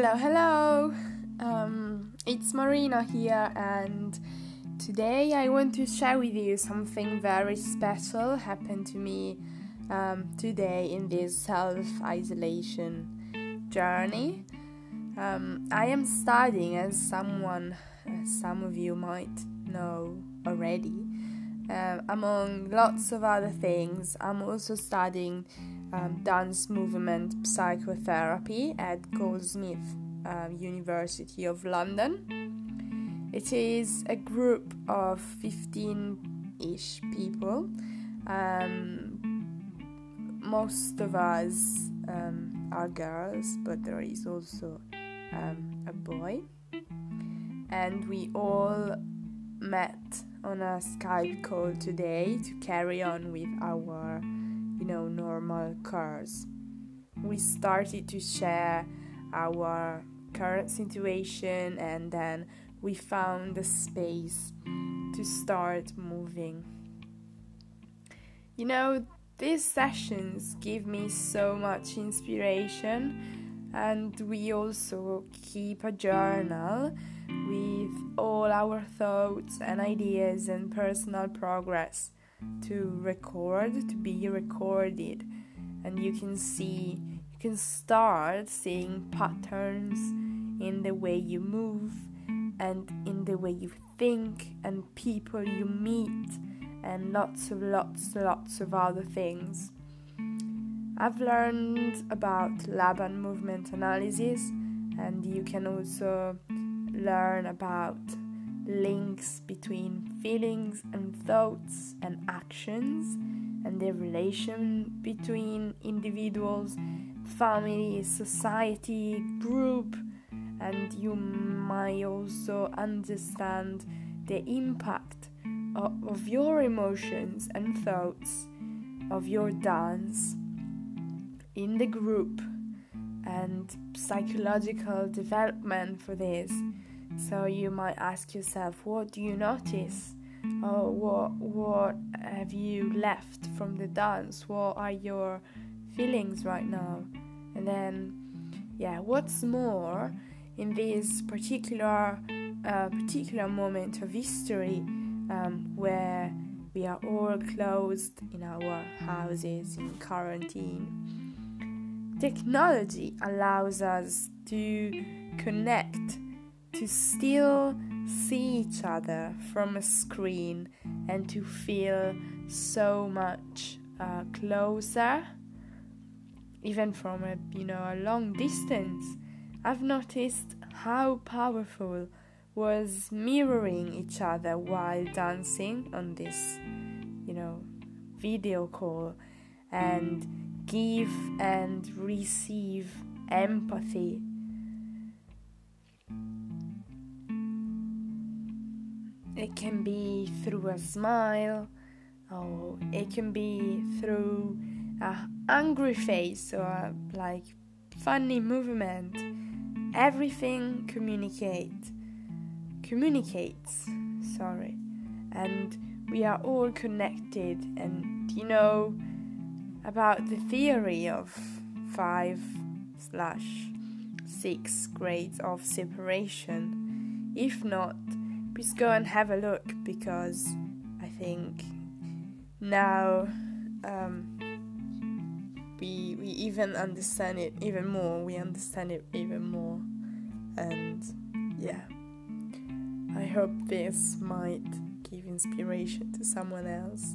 Hello, hello. Um, it's Marina here, and today I want to share with you something very special happened to me um, today in this self isolation journey. Um, I am studying, as someone, as some of you might know already. Uh, among lots of other things, I'm also studying um, dance movement psychotherapy at Goldsmith uh, University of London. It is a group of 15 ish people. Um, most of us um, are girls, but there is also um, a boy. And we all met on a Skype call today to carry on with our know normal cars. We started to share our current situation and then we found the space to start moving. You know these sessions give me so much inspiration and we also keep a journal with all our thoughts and ideas and personal progress to record, to be recorded, and you can see, you can start seeing patterns in the way you move and in the way you think and people you meet and lots of lots lots of other things. I've learned about Laban movement analysis and you can also learn about links between feelings and thoughts and actions and the relation between individuals, family, society, group, and you might also understand the impact of, of your emotions and thoughts of your dance in the group and psychological development for this so you might ask yourself, what do you notice? Or what what have you left from the dance? What are your feelings right now? And then, yeah, what's more in this particular uh, particular moment of history um, where we are all closed in our houses in quarantine. Technology allows us to connect to still see each other from a screen and to feel so much uh, closer even from a you know a long distance. I've noticed how powerful was mirroring each other while dancing on this you know video call and give and receive empathy It can be through a smile, or it can be through a angry face or like funny movement. Everything communicate communicates. Sorry, and we are all connected. And you know about the theory of five slash six grades of separation. If not, please go and have a look because I think now um, we we even understand it even more. We understand it even more, and yeah, I hope this might give inspiration to someone else.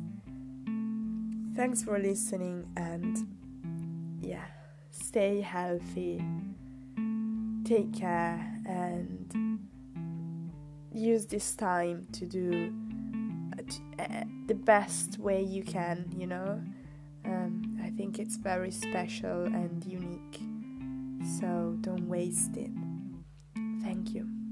Thanks for listening, and yeah, stay healthy, take care, and use this time to do uh, the best way you can, you know. Um, I think it's very special and unique, so don't waste it. Thank you.